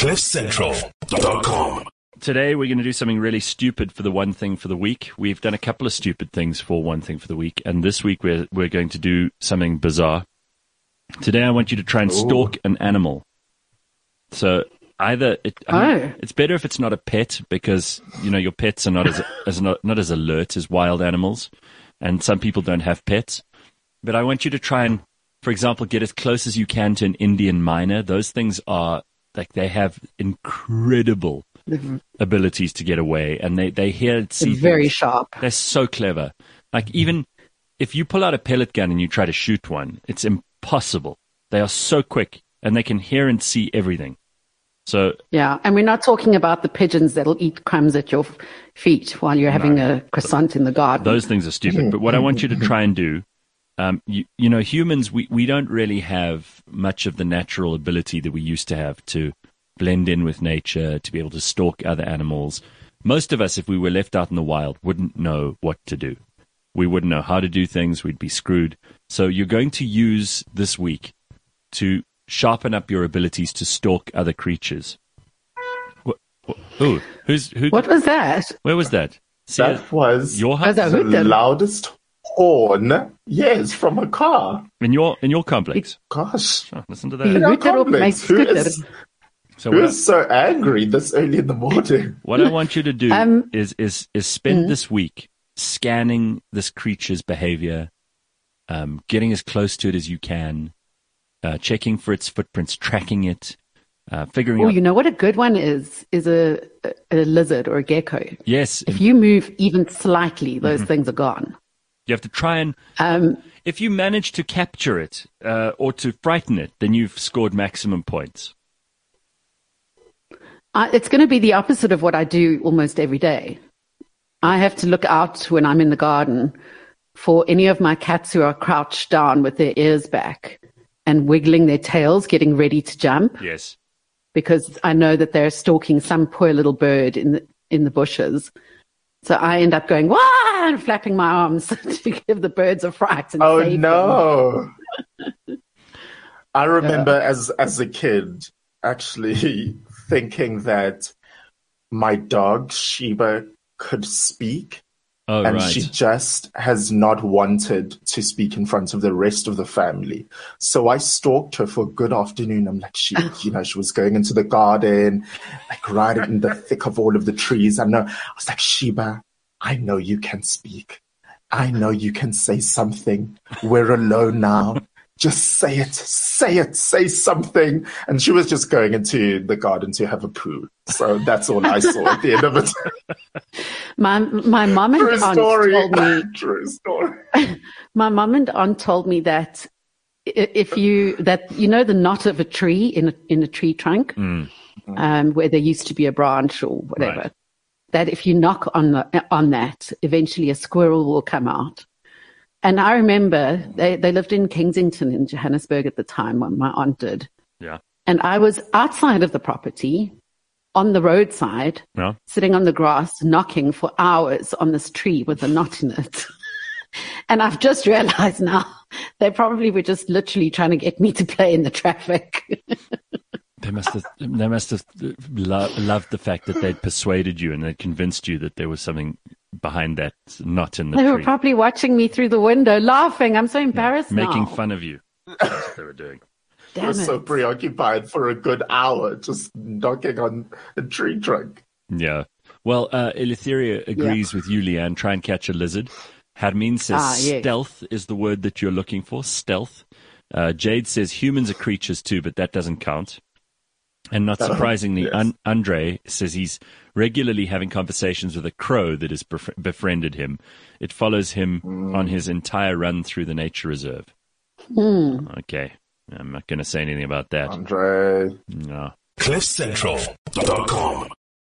CliffCentral.com. Today we're going to do something really stupid for the one thing for the week. We've done a couple of stupid things for one thing for the week, and this week we're we're going to do something bizarre. Today I want you to try and stalk an animal. So either it, I mean, Oh. it's better if it's not a pet because you know your pets are not as as not, not as alert as wild animals, and some people don't have pets. But I want you to try and, for example, get as close as you can to an Indian myna. Those things are like they have incredible mm-hmm. abilities to get away, and they they hear see very things. sharp. They're so clever. Like mm-hmm. even if you pull out a pellet gun and you try to shoot one, it's impossible. They are so quick and they can hear and see everything. So Yeah, and we're not talking about the pigeons that'll eat crumbs at your feet while you're having a croissant in the garden. those things are stupid. But what I want you to try and do, um, you, you know, humans, we, we don't really have much of the natural ability that we used to have to blend in with nature, to be able to stalk other animals. Most of us, if we were left out in the wild, wouldn't know what to do. We wouldn't know how to do things. We'd be screwed. So you're going to use this week to sharpen up your abilities to stalk other creatures. What, what, ooh, who's who? what was that? Where was that? See, That was your house? Was that the loudest horn, yes, from a car. in your in your complex. Gosh, Oh, listen to Die that. our hoed complex. Who scooter. is, So who what, is so angry this early in the morning? what I want you to do Um, is is is spend this week scanning this creature's behavior, um, getting as close to it as you can, uh, checking for its footprints, tracking it, uh, figuring Oh, out. you know what a good one is? Is a, a, a lizard or a gecko. yes, If you move even slightly, Mm-hmm. those things are gone. You have to try and. Um, If you manage to capture it uh, or to frighten it, then you've scored maximum points. I, it's going to be the opposite of what I do almost every day. I have to look out when I'm in the garden for any of my cats who are crouched down with their ears back and wiggling their tails, getting ready to jump, Yes. because I know that they're stalking some poor little bird in the in the bushes. So I end up going wah and flapping my arms to give the birds a fright. And Oh no! I remember as as a kid actually thinking that my dog Sheba could speak, Oh and right. she just has not wanted to speak in front of the rest of the family. So I stalked her for a good afternoon. I'm like, she, you know, she was going into the garden, like right in the thick of all of the trees. I know. I was like, Sheba, I know you can speak. I know you can say something. We're alone now. Just say it, say it, say something. And she was just going into the garden to have a poo. So that's all I saw at the end of it. My my mom and True aunt story. told me True story. My mum and aunt told me that if you that you know the knot of a tree in a, in a tree trunk, um, where there used to be a branch or whatever, Right. that if you knock on the on that, eventually a squirrel will come out. And I remember they they lived in Kensington in Johannesburg at the time when my aunt did, yeah. and I was outside of the property. On the roadside, Yeah. sitting on the grass, knocking for hours on this tree with a knot in it. and I've just realized now they probably were just literally trying to get me to play in the traffic. They must have. They must have lo- loved the fact that they'd persuaded you and they'd convinced you that there was something behind that knot in the they were probably watching me through the window, laughing. I'm so embarrassed making now. fun of you. That's what they were doing. I Damn was so preoccupied for a good hour just knocking on a tree trunk. Yeah. Well, uh, Eleutheria agrees with you, Leanne. Try and catch a lizard. Hermine says Ah, yes. stealth is the word that you're looking for. Stealth. Uh, Jade says humans are creatures too, but that doesn't count. And not surprisingly, yes. An- Andre says he's regularly having conversations with a crow that has bef- befriended him. It follows him on his entire run through the nature reserve. Hmm. Okay. I'm not going to say anything about that. Andre. No. CliffCentral.com.